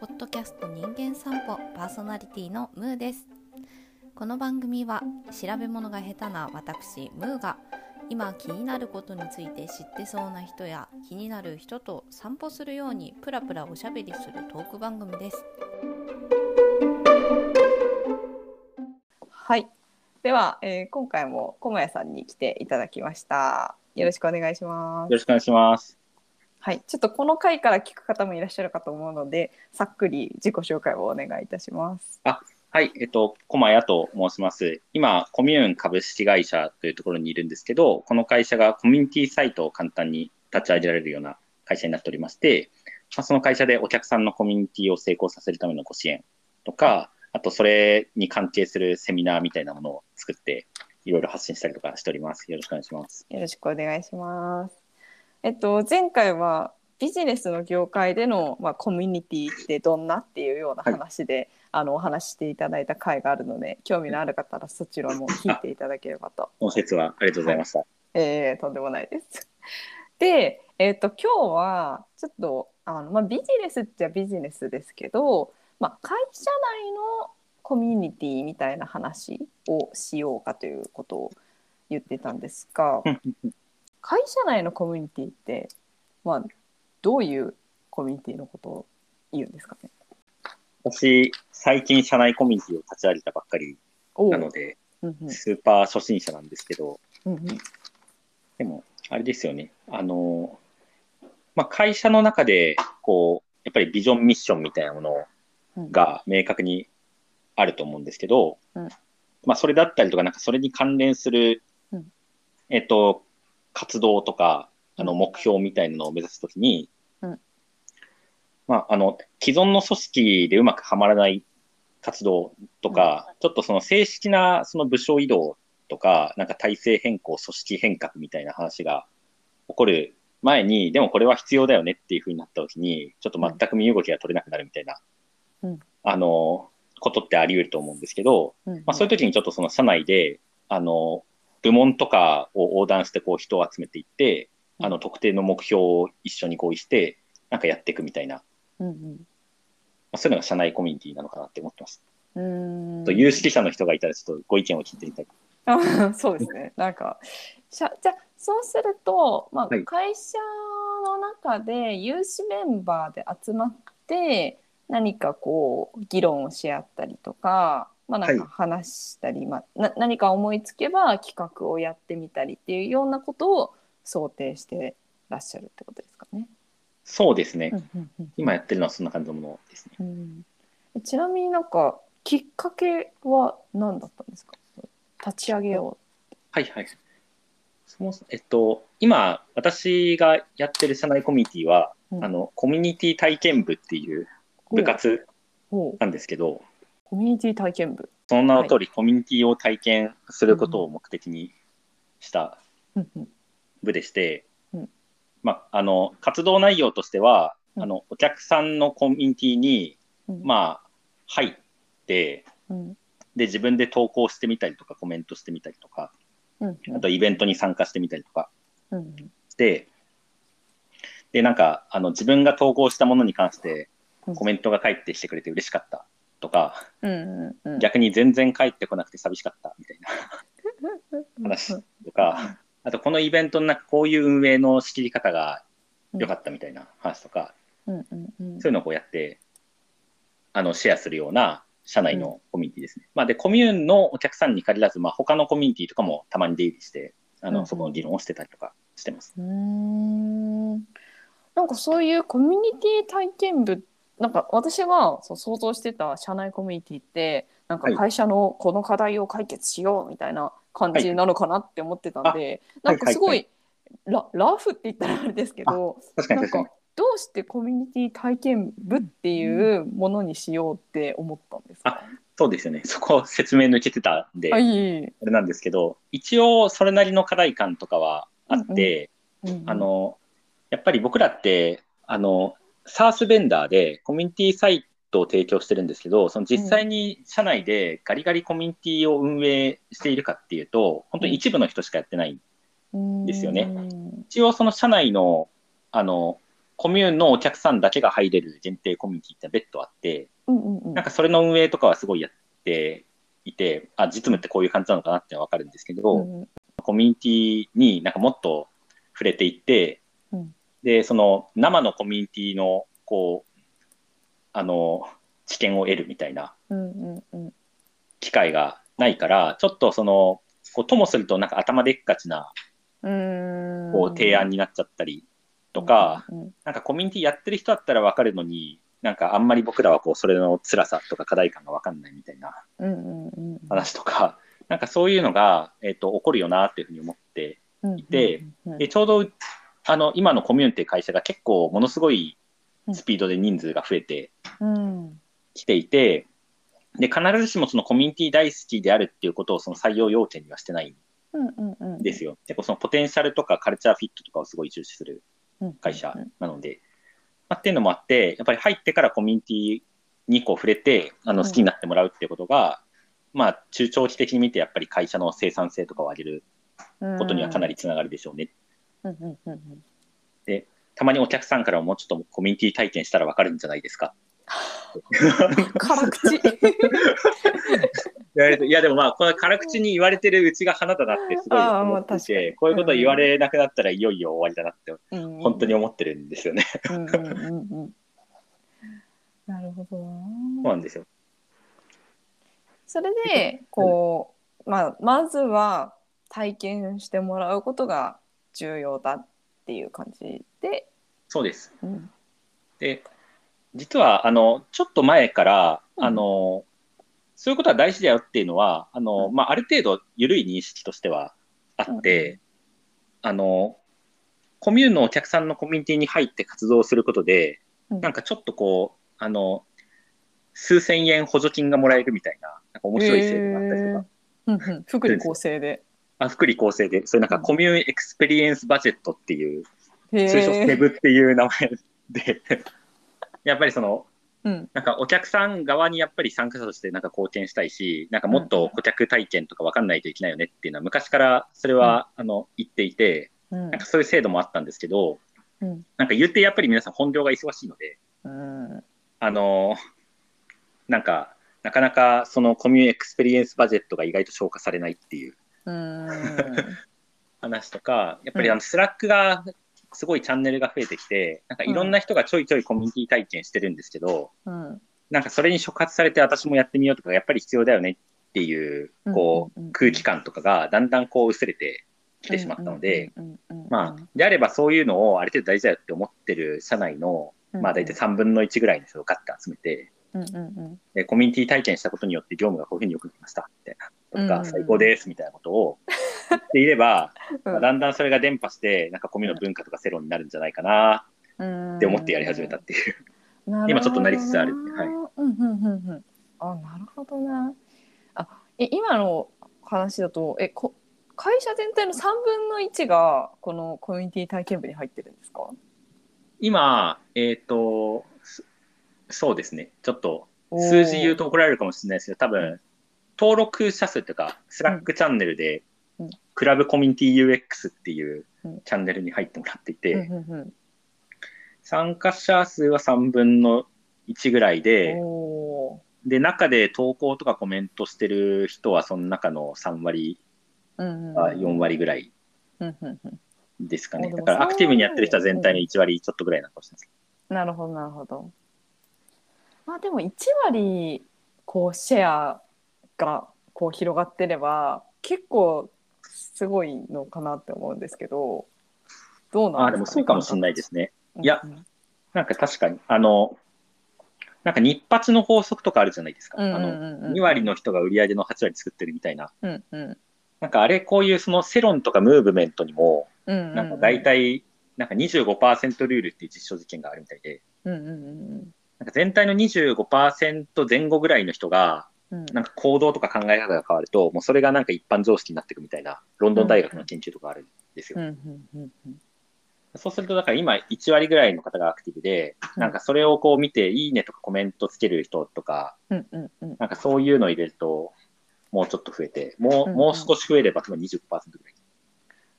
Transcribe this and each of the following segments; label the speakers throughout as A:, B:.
A: ポッドキャスト人間散歩パーソナリティのムーですこの番組は調べ物が下手な私ムーが今気になることについて知ってそうな人や気になる人と散歩するようにプラプラおしゃべりするトーク番組です
B: はい。では、えー今回も小谷さんに来ていただきました。よろしくお願いします。
C: よろしくお願いします。
B: はい。ちょっとこの回から聞く方もいらっしゃるかと思うので、さっくり自己紹介をお願いいたします。
C: はい、えっと、駒谷と申します。今、コミューン株式会社というところにいるんですけど、この会社がコミュニティサイトを簡単に立ち上げられるような会社になっておりまして、まあ、その会社でお客さんのコミュニティを成功させるためのご支援とか、あとそれに関係するセミナーみたいなものを作って、いろいろ発信したりとかしております。よろしくお願いします。
B: よろしくお願いします。えっと、前回はビジネスの業界での、まあ、コミュニティってどんなっていうような話で、あのお話ししていただいた回があるので興味のある方はそちらも聞いていただければと
C: 本説はありがとうございました。
B: えーとんでもないです。で、えー、と今日はちょっとあの、まあ、ビジネスっちゃビジネスですけど、まあ、会社内のコミュニティみたいな話をしようかということを言ってたんですが会社内のコミュニティって、まあ、どういうコミュニティのことを言うんですかね？
C: 私、最近社内コミュニティを立ち上げたばっかり
B: お
C: なので、
B: うんうん。
C: スーパー初心者なんですけど、
B: うんうん。
C: でも、あれですよね。あの、まあ、会社の中で、こう、やっぱりビジョンミッションみたいなもの
B: うん。
C: が明確にあると思うんですけど、
B: うん。
C: まあ、それだったりとか、なんかそれに関連する、
B: うん。
C: えっと、活動とか、あの、
B: うん
C: 目標みたいなのを目指すときに、
B: うん。
C: まあ、あの、既存の組織でうまくはまらない活動とか、ちょっとその正式なその部署移動とか、なんか体制変更、組織変革みたいな話が起こる前に、でもこれは必要だよねっていうふうになった時に、ちょっと全く身動きが取れなくなるみたいな、
B: うん。
C: あの、ことってあり得ると思うんですけど、
B: うん。
C: まあそういう時にちょっとその社内で、あの、部門とかを横断してこう人を集めていって、
B: うん
C: あの、特定の目標を一緒に合意して、なんかやっていくみたいな、ま
B: うん
C: あ、そういうのが社内コミュニティなのかなって思ってます。
B: うん
C: と有識者の人がいたらちょっとご意見を聞いてみたい。
B: あそうですね。なんか、しゃじゃあそうすると、まあ
C: はい
B: 会社の中で有志メンバーで集まって何かこう議論をし合ったりとか、まあ、なんか
C: はい
B: 話したり、まあ、な何か思いつけば企画をやってみたりっていうようなことを想定してらっしゃるってことですかね。
C: そうですね。
B: うんうんうん
C: 今やってるのはそんな感じのものですね。
B: うんちなみになんかきっかけは何だったんですか？立ち上げよ
C: はいはい。そもそも、えっと、今、私がやってる社内コミュニティは、
B: うん
C: あの、コミュニティ体験部っていう
B: う。
C: 部活なんですけど、
B: コミュニティ体験部。
C: その名の通り、コミュニティを体験することを目的にした
B: うん。うん
C: 部でして、
B: うん。
C: まあ、あの、活動内容としては、
B: うん。
C: あの、お客さんのコミュニティに、
B: うん。
C: まあ、入って、
B: うん。
C: で、自分で投稿してみたりとか、コメントしてみたりとか、
B: うん。
C: あとイベントに参加してみたりとか
B: うん。
C: して、で、なんか、あの、自分が投稿したものに関して
B: うん。
C: コメントが返ってきてくれて嬉しかったとか、
B: うんうんうん。
C: 逆に全然返ってこなくて寂しかったみたいな 話とか、あとこのイベントの中こういう運営の仕切り方が良かったみたいな話とか、
B: うんうんうん。
C: そういうのをこうやって、あの、シェアするような社内のコミュニティですね。まあ、で、コミューンのお客さんに限らず、まあ、他のコミュニティとかもたまに出入りして、あの、
B: うんうん。
C: そこの議論をしてたりとかしてます。
B: うーん。なんかそういうコミュニティ体験部なんか私がそう想像してた社内コミュニティってなんか
C: はい。
B: 会社のこの課題を解決しようみたいな感じなのかなって思ってたんで、
C: あ
B: なんかすごい,、
C: はい。
B: ララフって言ったらあれですけどなん
C: 確か。
B: どうしてコミュニティ体験部っていうものにしようって思ったんですか、
C: そうですよね。そこ説明抜けてたんで、あ
B: はい、
C: れなんですけど、一応それなりの課題感とかはあって、
B: うんうん。
C: あの、やっぱり僕らって、あの、SaaS ベンダーでコミュニティサイトを提供してるんですけど、その実際に社内でガリガリコミュニティを運営しているかっていうと、本当に一部の人しかやってない。ですよね。
B: うん。
C: 一応その社内の、あの、コミューンのお客さんだけが入れる限定コミュニティって別途あって、
B: うんうんうん。
C: なんかそれの運営とかはすごいやっていて、あ、実務ってこういう感じなのかなってわかるんですけど、
B: うんうん。
C: コミュニティになんかもっと触れていって、
B: うん
C: で、その生のコミュニティの、こう、あの、知見を得るみたいな機会がないから、ちょっとその、こうともするとなんか頭でっかちなこう提案になっちゃったりとか、なんかコミュニティやってる人だったらわかるのに、なんかあんまり僕らはこうそれの辛さとか課題感がわかんないみたいな話とか、なんかそういうのが、えっと起こるよなっていうふうに思って
B: うん
C: いてでちょうどあの今のコミュニティ会社が結構ものすごいスピードで人数が増えて
B: うん。
C: きていて、で必ずしもそのコミュニティ大好きであるっていうことをその採用要件にはしてない
B: うんうんうん。
C: んですよ。結構そのポテンシャルとかカルチャーフィットとかをすごい重視する
B: うん
C: 会社なので、まあ、っていうのもあって、やっぱり入ってからコミュニティにこう触れて、あの
B: うん。
C: 好きになってもらうっていうことが、まあ中長期的に見てやっぱり会社の生産性とかを上げることにはかなりつながるでしょうね。
B: うんうんうんうん
C: たまにお客さんからももうちょっとコミュニティ体験したらわかるんじゃないですか。
B: 辛口
C: 言われていやでもまあ、この辛口に言われてるうちが花だなってすごい思ってい
B: 確かに
C: て、こういうこと言われなくなったらいよいよ終わりだなって
B: 本
C: 本当に思ってるんですよね。
B: うんうんうんうんなるほどな
C: そうなんですよ。
B: それでこう、まあ、まずは体験してもらうことが重要だっていう感じで、
C: そうです。
B: うん。
C: で、実は、あの、ちょっと前から、
B: うん。
C: あの、そういうことは大事だよっていうのは、あの、
B: うん。
C: まあ、ある程度緩い認識としてはあって、あの、コミューンのお客さんのコミュニティに入って活動することで、
B: うん。
C: なんかちょっとこう、あの、数千円補助金がもらえるみたいな、なんか面白い制度があったりとか、
B: うんうん、福利厚生で。
C: あ福利厚生で、それなんか
B: うん。
C: コミューンエクスペリエンスバジェットっていう、
B: へ
C: 通称セ
B: え。
C: ブっていう名前で、やっぱりその、
B: うん。
C: なんかお客さん側にやっぱり参加者としてなんか貢献したいし、なんかもっと顧客体験とか分かんないといけないよねっていうのは昔からそれは、あの言っていて、
B: うん。
C: なんかそういう制度もあったんですけど、
B: うん。
C: なんか言ってやっぱり皆さん本業が忙しいので、
B: うん。
C: あの、なんかなかなかそのコミュニエクスペリエンスバジェットが意外と消化されないっていう。
B: うん
C: 話とか、やっぱり
B: うん。
C: あのスラックがすごいチャンネルが増えてきて、なんかいろんな人がちょいちょいコミュニティ体験してるんですけど、
B: うん。
C: なんかそれに触発されて私もやってみようとか、やっぱり必要だよねっていう、こ
B: う
C: 空気感とかがだんだんこう薄れてきてしまったので、まあ、であればそういうのをある程度大事だよって思ってる社内の、まあ大体3分の1ぐらいの人をガッて集めて、コミュニティ体験したことによって業務がこういうふうによくなりました、みたいな。とか、
B: うんうんうん
C: 最高です、みたいなことを言っていれば、
B: うん
C: まあだんだんそれが伝播して、なんかコミュの文化とかセロになるんじゃないかなって思ってやり始めたっていう。今ちょっとなりつつあるはい
B: うんうんうんうん。あ、なるほどな。あ、え今の話だと、えこ会社全体の3分の1がこのコミュニティ体験部に入ってるんですか？
C: 今、えっ、と、そそうですね。ちょっと数字言うと怒られるかもしれないですけど、多分、登録者数というか、スラックチャンネルで
B: うん、
C: クラブコミュニティ UX っていう
B: うん。
C: チャンネルに入ってもらってい
B: うん
C: て、参加者数は3分の1ぐらいで、
B: お
C: で、中で投稿とかコメントしてる人はその中の3割
B: ーうんうん。
C: か4割ぐらいですかね。だからアクティブにやってる人は全体の1割ちょっとぐらいなのかもしれないです。
B: なるほどなるほど。まあでも1割こうシェアがこう広がってれば結構すごいのかなって思うんですけどどう
C: ああ、
B: なんでか、ね、
C: ですもそうかもしれないですね。
B: うん
C: いやなんか確かに、あの、なんか日発の法則とかあるじゃないですか。
B: うん
C: あの
B: うんうん。うん
C: 2割の人が売り上げの8割作ってるみたいな。
B: うんうん。
C: なんかあれ、こういうその世論とかムーブメントにも、
B: うんうん
C: なんか大体、なんか25%ルールっていう実証実験があるみたいで、
B: うんうんうん
C: なんか全体の25%前後ぐらいの人が、
B: うん
C: なんか行動とか考え方が変わると、もうそれがなんか一般常識になっていくみたいな、ロンドン大学の研究とかあるんですよ。そうすると、だから今1割ぐらいの方がアクティブで、
B: うん
C: なんかそれをこう見て、いいねとかコメントつける人とか、なんかそういうのを入れると、もうちょっと増えて、もう、
B: うん
C: もう少し増えれば多分25%ぐらい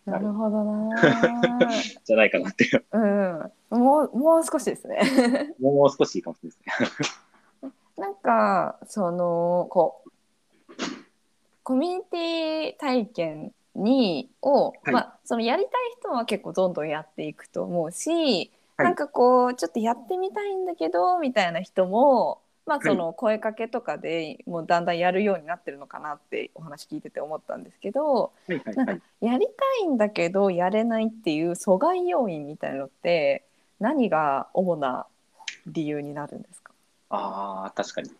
B: なるほどな
C: じゃないかなっていう。
B: うんもうもう少しですね。
C: もう少しいいかもしれないですね。
B: なんかそのこうコミュニティ体験にを、
C: はい。
B: まあそのやりたい人は結構どんどんやっていくと思うし、
C: はい。
B: なんかこうちょっとやってみたいんだけどみたいな人もまあその声かけとかでもうだんだんやるようになってるのかなってお話聞いてて思ったんですけど
C: はいはい
B: なんか
C: はい。
B: やりたいんだけどやれないっていう阻害要因みたいのって何が主な理由になるんですか、
C: ああ、確かに。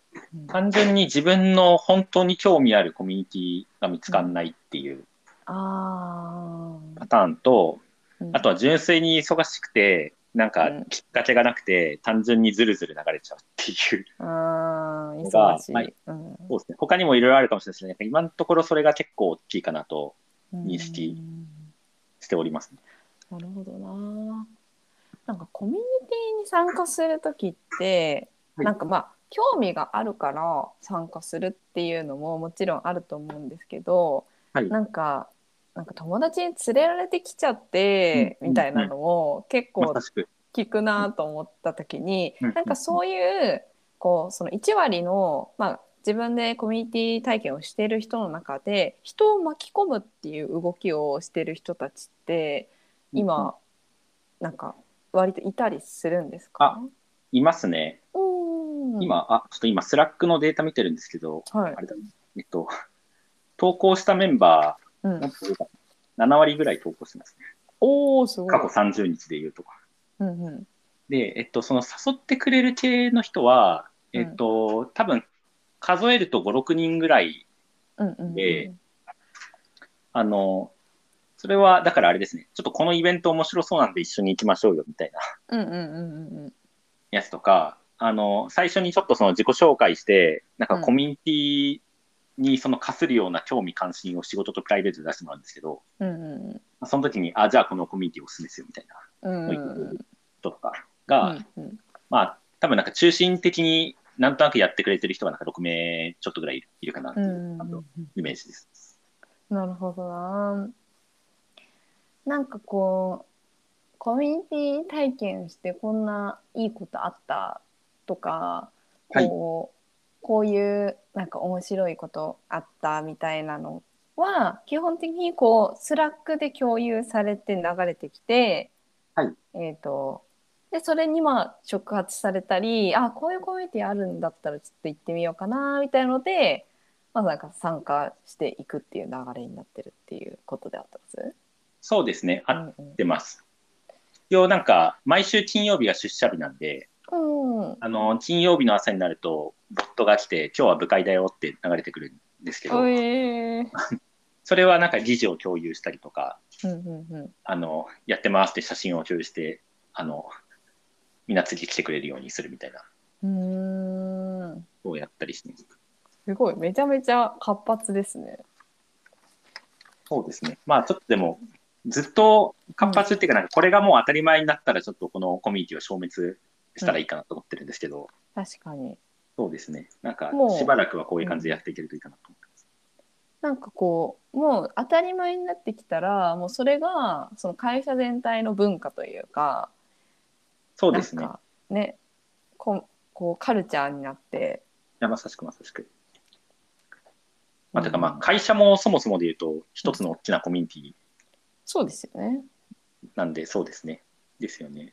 C: 単純に自分の本当に興味あるコミュニティが見つかんないっていう
B: あ
C: パターンと、
B: ー
C: あとは純粋に忙しくて、なんか
B: うん
C: きっかけがなくて、単純にずるずる流れちゃうっていう。
B: あー
C: がそうですね。他にもいろいろあるかもしれないですね。今のところそれが結構大きいかなと認識
B: うん
C: しております、ね。
B: なるほどななんかコミュニティに参加する時って、
C: はい。
B: なんかまあ興味があるから参加するっていうのももちろんあると思うんですけど、
C: はい。
B: なんかなんか友達に連れられてきちゃって、
C: うん
B: みたいなのを結構。聞くなと思った時に、
C: うん。
B: なんかそういうこうその1割の、まあ、自分でコミュニティ体験をしている人の中で人を巻き込むっていう動きをしてる人たちって今、なんか割といたりするんですか？
C: いますね。
B: うん
C: 今、あ、ちょっと今、スラックのデータ見てるんですけど、
B: はい。
C: あれだ、えっと、投稿したメンバ
B: うん。
C: ー、もっと多いかな7割ぐらい投稿してますね。
B: おーすごい。
C: 過去30日で言うと。
B: うんうん。
C: で、えっと、その誘ってくれる系の人は、えっと、多分、数えると5、6人ぐらい、
B: うんうんうん。
C: であの、それは、だからあれですね、ちょっとこのイベント面白そうなんで一緒に行きましょうよ、みたいな。
B: うんうんうんうん。
C: やつとか、あの、最初にちょっとその自己紹介して、なんかコミュニティにその課するような興味関心を仕事とプライベートで出してもらうんですけど、
B: うんうん
C: その時に、あ、じゃあこのコミュニティをおすすめですよ、みたいな
B: うんうん
C: 人とかが、
B: うんうん
C: まあ、多分なんか中心的になんとなくやってくれてる人がなんか6名ちょっとぐらいいるかなって
B: う
C: いうイメージです。
B: なるほどな。なんかこうコミュニティ体験してこんないいことあった？とか、
C: はい
B: こうこういうなんか面白いことあったみたいなのは基本的にこうスラックで共有されて流れてきて、
C: はい
B: えっ、とでそれにまあ触発されたりあこういうコミュニティあるんだったらちょっと行ってみようかなみたいのでまあ、なんか参加していくっていう流れになってるっていうことであったんです。
C: そうですね、合っ
B: うんうん
C: てます。一応なんか毎週金曜日が出社日なんで、
B: うん
C: あの金曜日の朝になるとボットが来て今日は部会だよって流れてくるんですけど、
B: えー
C: それはなんか議事を共有したりとか、
B: うんうんうん
C: あのやってますって写真を共有して、あのみんな次来てくれるようにするみたいな、
B: うーん
C: をやったりしてます。
B: すごいめちゃめちゃ活発ですね。
C: そうですね。まあちょっとでも、ずっと活発っていうか、なんかこれがもう当たり前になったら、ちょっとこのコミュニティを消滅したらいいかなと思ってるんですけど、
B: 確かに
C: そうですね。なんか
B: もう
C: しばらくはこういう感じでやっていけるといいかなと思ってます。
B: なんかこうもう当たり前になってきたらもうそれがその会社全体の文化というか
C: そうですね。
B: なんかねここうカルチャーになって
C: いやまさしくまさしく。まあ、てかまあ会社もそもそもで言うと、一つの大きなコミュニティ
B: そうですよね。
C: なんで、そうですね。ですよね。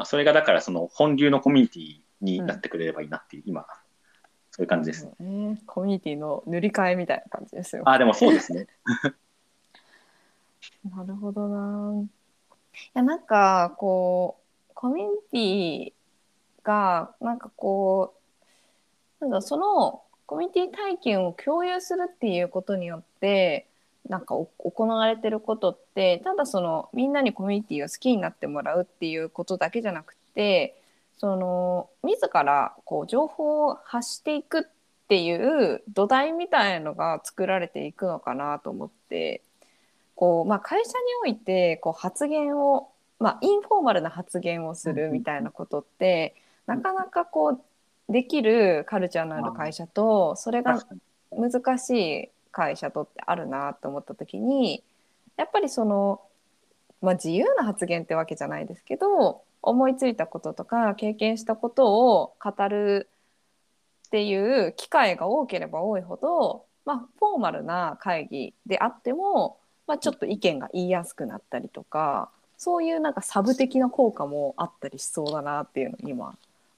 C: まあ、それがだからその本流のコミュニティになってくれればいいなっていう、今、そういう感じですね。
B: ね。コミュニティの塗り替えみたいな感じですよ。
C: あ、でもそうですね。
B: なるほどな。いやなんかこうコミュニティがなんかこうなんだそのコミュニティ体験を共有するっていうことによってなんかお行われてることってただそのみんなにコミュニティを好きになってもらうっていうことだけじゃなくてその自らこう情報を発していくっていう土台みたいのが作られていくのかなと思ってこう、まあ、会社においてこう発言を、まあ、インフォーマルな発言をするみたいなことってなかなかこうできるカルチャーのある会社とそれが。難しい会社とってあるなと思った時にやっぱりその、まあ、自由な発言ってわけじゃないですけど思いついたこととか経験したことを語るっていう機会が多ければ多いほど、まあ、フォーマルな会議であっても、まあ、ちょっと意見が言いやすくなったりとかそういうなんかサブ的な効果もあったりしそうだなっていうの今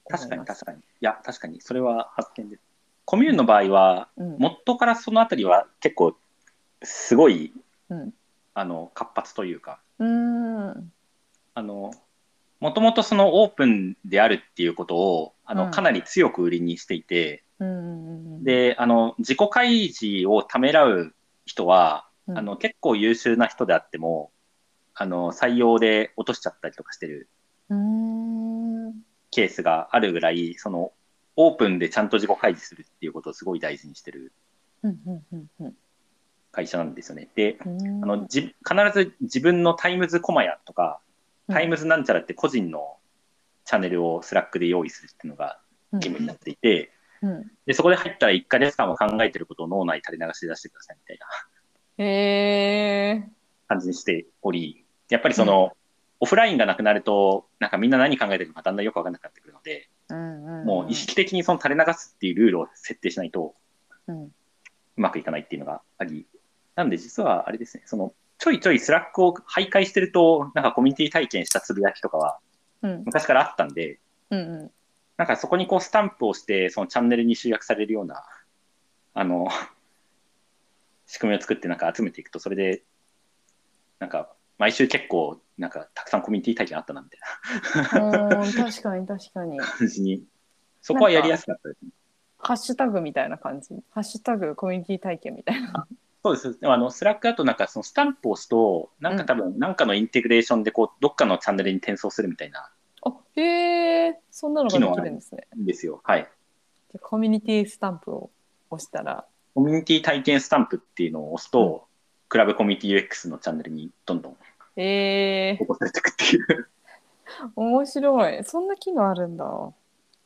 C: 確かに確かに。いや、確かに、それは発見です。コミューンの場合は、
B: うん。
C: 元からそのあたりは結構、すごい、
B: うん。
C: あの、活発というか、もともとそのオープンであるっていうことを、あの、
B: うん。
C: かなり強く売りにしていて、で、あの、自己開示をためらう人は、
B: うん。
C: あの、結構優秀な人であっても、あの、採用で落としちゃったりとかしてるケースがあるぐらい、その、オープンでちゃんと自己開示するっていうことをすごい大事にしてる会社なんですよね。で、
B: うん。
C: あのじ必ず自分の times コマヤとか、 times なんちゃらって個人のチャンネルを Slack で用意するっていうのが義務になっていて、
B: うん。
C: でそこで入ったら1ヶ月間は考えてることを脳内垂れ流しで出してくださいみたいな
B: へえ
C: 感じにしており、やっぱりその、オフラインがなくなると、なんかみんな何考えてるのかだんだんよくわかんなくなってくるので、もう意識的にその垂れ流すっていうルールを設定しないと
B: う
C: まくいかないっていうのがあり、なんで実はあれですね、そのちょいちょい Slack を徘徊してると、なんかコミュニティ体験したつぶやきとかは
B: うん。
C: 昔からあったんで、
B: うんうん。
C: なんかそこにこうスタンプをして、そのチャンネルに集約されるような、あの、仕組みを作ってなんか集めていくと、それで、なんか毎週結構、なんかたくさんコミュニティ体験あったなみたい
B: うん確かに確かに
C: な感じに、そこはやりやすかったですね。
B: ハッシュタグみたいな感じ？ハッシュタグコミュニティ体験みたいな
C: そうです。でもあの、 Slack だとなんかそのスタンプを押すと、なんか多分、なんかのインテグレーションでこう、どっかのチャンネルに転送するみたいな、
B: あへえそんなのができるんですね
C: んですよ。はい。
B: じゃあコミュニティスタンプを押したら
C: コミュニティ体験スタンプっていうのを押すと、クラブコミュニティ UX のチャンネルにどんどん
B: えー
C: 保、護されていくっていう。
B: 面白いそんな機能あるんだう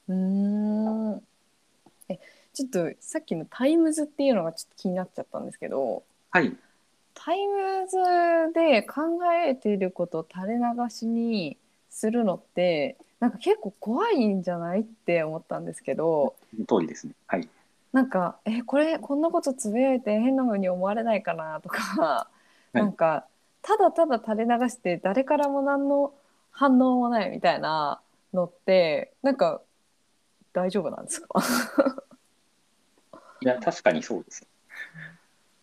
B: ーんえちょっとさっきのタイムズっていうのがちょっと気になっちゃったんですけど
C: はい。
B: タイムズで考えていることを垂れ流しにするのってなんか結構怖いんじゃないって思ったんですけど
C: その通りですね。はい。
B: なんかえこれこんなことつぶやいて変な風に思われないかなとか、
C: い。
B: なんかただただ垂れ流して誰からも何の反応もないみたいなのってなんか大丈夫なんですか？
C: いや、確かにそうです。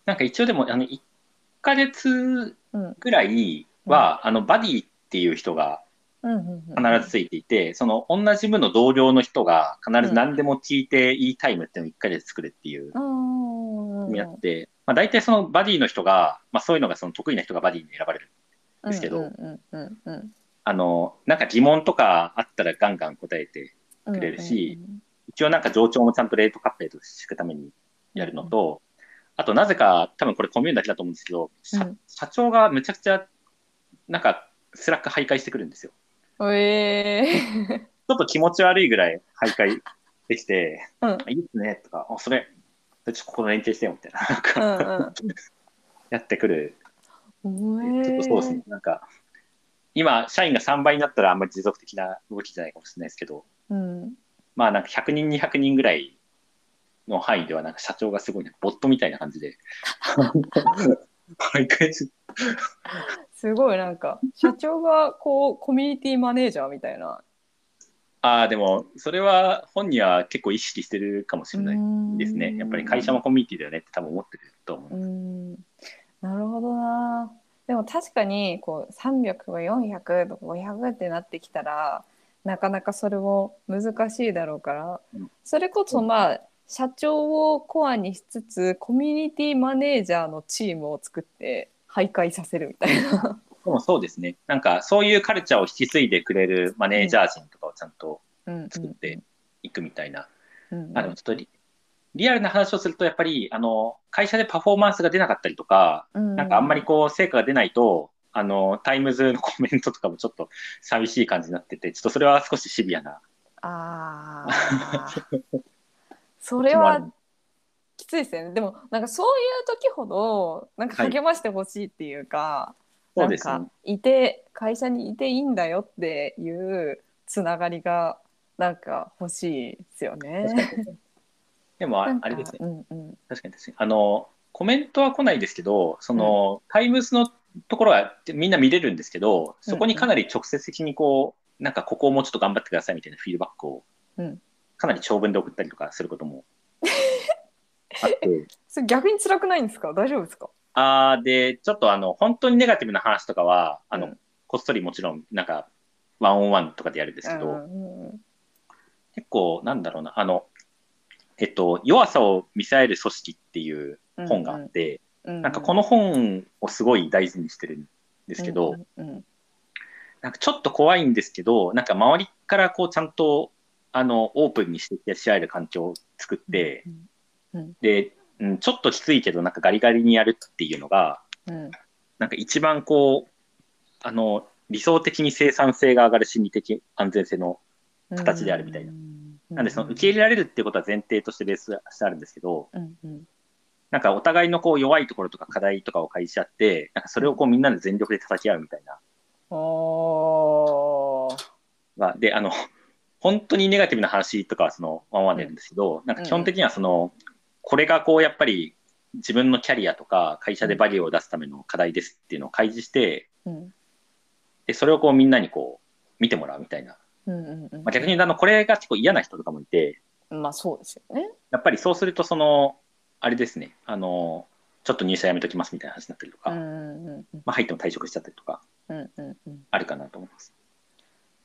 C: なんか一応でも、あの、1ヶ月
B: うん。
C: ぐらいは、あの、バディっていう人が
B: うんうんうん
C: 必ずついていて、その同じ部の同僚の人が必ず何でも聞いていいタイムっていうのを1ヶ月作るっていう
B: うん
C: にあって、まあ、大体そのバディの人が、まあ、そういうのがその得意な人がバディに選ばれる。ですけどあの、なんか疑問とかあったらガンガン答えて、
B: うん
C: くれるし一応なんか上長もちゃんとレートカッペートしていくためにやるのと、あとなぜか多分これコミューンだけだと思うんですけど、社長がむちゃくちゃなんかスラック徘徊してくるんですよ。
B: うんえ
C: ちょっと気持ち悪いぐらい徘徊できて、
B: ー
C: あいいですねとか、あそれ、ちょっとここの連携してよみたいな、なんか
B: うん。
C: やってくる。
B: うん
C: ちょっとそうですね。なんか、今、社員が3倍になったらあんまり持続的な動きじゃないかもしれないですけど、
B: うん。
C: まあなんか100人、200人ぐらいの範囲ではなんか社長がすごいボットみたいな感じで、徘徊し
B: すごいなんか社長がこうコミュニティマネージャーみたいな。
C: ああ、でも、それは本人は結構意識してるかもしれないですね。やっぱり会社もコミュニティだよねって多分思ってると思う。
B: うんなるほどな。でも確かにこう300とか400とか500ってなってきたらなかなかそれも難しいだろうから、
C: うん。
B: それこそまあ社長をコアにしつつコミュニティマネージャーのチームを作って徘徊させるみたいな。
C: でもそうですね。なんかそういうカルチャーを引き継いでくれるマネージャー陣とかをちゃんと
B: うん
C: 作っていくみたいな。あのちょっとリリアルな話をすると、やっぱりあの会社でパフォーマンスが出なかったりとか、
B: うん
C: なんかあんまりこう成果が出ないと、あの times のコメントとかもちょっと寂しい感じになってて、ちょっとそれは少しシビアな。
B: あー それはきついですよね。でもなんかそういう時ほどなんか励ましてほしいっていうか、
C: そうですね。
B: なんかいて会社にいていいんだよっていうつながりがなんか欲しいですよね。
C: でもあれですね。
B: うんうん。
C: 確かに確かに。あの、コメントは来ないですけど、その、タイムスのところはみんな見れるんですけど、そこにかなり直接的にこう、なんかここをもうちょっと頑張ってくださいみたいなフィードバックを
B: うん、
C: かなり長文で送ったりとかすることも
B: それ逆に辛くないんですか？大丈夫ですか？
C: あーで、ちょっとあの、本当にネガティブな話とかは、あの、
B: うん。
C: こっそりもちろん、なんか、ワンオンワンとかでやるんですけど、
B: うんうん
C: 結構、なんだろうな、あの、えっと、弱さを見せ合える組織っていう
B: うん
C: 本があって、
B: うん
C: なんかこの本をすごい大事にしてるんですけど、
B: うんうん
C: なんかちょっと怖いんですけど、なんか周りからこうちゃんと、あの、オープンにしてし合える環境を作って、で、うん、ちょっときついけど、なんかガリガリにやるっていうのが、
B: うん。
C: なんか一番こう、あの、理想的に生産性が上がる心理的安全性の、
B: うん
C: 形であるみたいな。
B: うん。
C: なんでその受け入れられるっていうことは前提としてベースとしてあるんですけど、
B: うんうん。
C: なんかお互いのこう弱いところとか課題とかを解し合って、なんかそれをこうみんなで全力で叩き合うみたいな。
B: おー。
C: はで、あの、本当にネガティブな話とかはそのワンワンでやるんですけど、なんか基本的にはその、これがこうやっぱり自分のキャリアとか会社でバリューを出すための課題ですっていうのを開示して、
B: うん
C: で、それをこうみんなにこう見てもらうみたいな。
B: うんうんうん
C: まあ、逆に言うとあの、これが結構嫌な人とかもいて、
B: まあそうですよね。
C: やっぱりそうするとその、あれですね、あの、ちょっと入社やめときますみたいな話になったりとか、
B: うんうんうん
C: まあ入っても退職しちゃったりとか、
B: うんうんうん
C: あるかなと思います。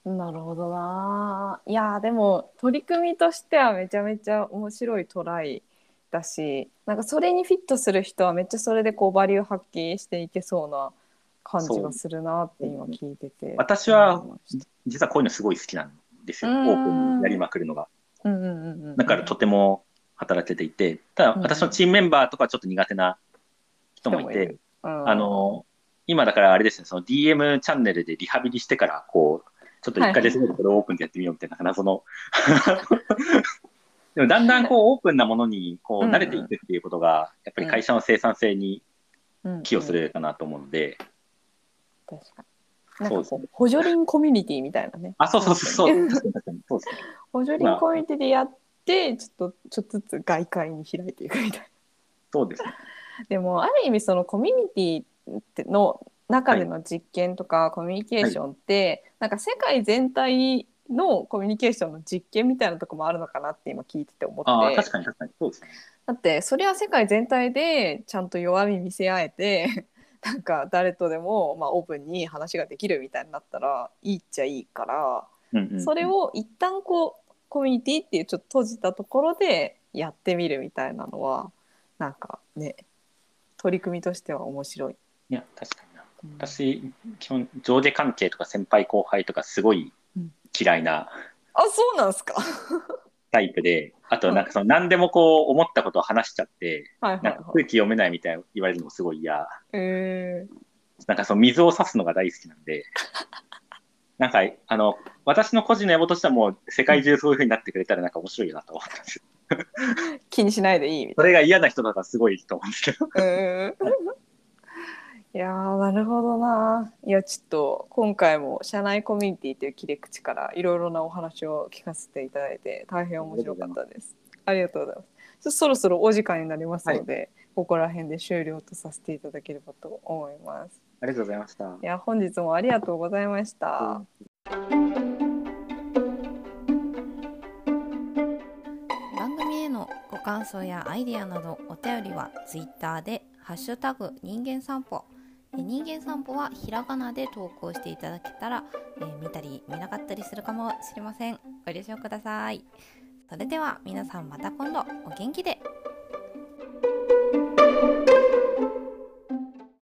B: なるほどな。いやーでも取り組みとしてはめちゃめちゃ面白いトライだしなんかそれにフィットする人はめっちゃそれでこうバリュー発揮していけそうな感じがするなって今聞いてて。
C: 私は実はこういうのすごい好きなんですよ。オ
B: うん
C: ープンにやりまくるのが。
B: うんうんうんうん
C: だからとても働けていて、ただ
B: うん
C: 私のチームメンバーとかはちょっと苦手な人もいて、
B: うん
C: あの、今だからあれですね、その DM チャンネルでリハビリしてから、こう、ちょっと一回ですぐこれをオープンでやってみようみたいな謎の。でもだんだんこうオープンなものにこう慣れていくっていうことが、やっぱり会社の生産性に
B: うん
C: 寄与するかなと思うので、
B: 確かに。なんか
C: そうですね
B: こう補助輪コミュニティみたいなね。
C: あ、そうそうそうそう、そうですね。
B: 補助輪コミュニティでやってちょっとちょっとずつ外界に開いていくみたいな。
C: そうですね。
B: でもある意味そのコミュニティの中での実験とかコミュニケーションって、なんか世界全体のコミュニケーションの実験みたいなとこもあるのかなって今聞いてて思
C: ああ、
B: って
C: 確かに確かに、そうですね。
B: だってそれは世界全体でちゃんと弱み見せ合えて なんか誰とでもまあオープンに話ができるみたいになったらいいっちゃいいから、
C: うんうんうん
B: それを一旦こうコミュニティっていうちょっと閉じたところでやってみるみたいなのはなんかね取り組みとしては面白い。
C: いや、確かにな。
B: うん
C: 私、基本、上下関係とか先輩後輩とかすごい
B: うん
C: 嫌いな
B: あそうなんですか？
C: タイプで、あとなんかその何でもこう思ったことを話しちゃって、
B: はいはい
C: なんか
B: はい。
C: 空気読めないみたいな言われるのもすごい嫌。
B: え
C: なんかその水を差すのが大好きなんで、なんか、あの、私の個人の野望としてはもう世界中そういう風になってくれたらなんか面白いなと思ったんですよ。
B: ー気にしないでいいみたい
C: それが嫌な人だからすごいと思うんですけど。
B: いやーなるほどな。いやちょっと今回も社内コミュニティという切り口からいろいろなお話を聞かせていただいて大変面白かったです。ありがとうございます。ちょそろそろお時間になりますので、ここら辺で終了とさせていただければと思います。
C: ありがとうございました。
B: いや本日もありがとうございました、
A: 番組へのご感想やアイディアなどお便りは Twitter で「ハッシュタグ人間散歩」え人間散歩はひらがなで投稿していただけたら、えー見たり見なかったりするかもしれません。ご了承ください。それでは皆さんまた今度。お元気で。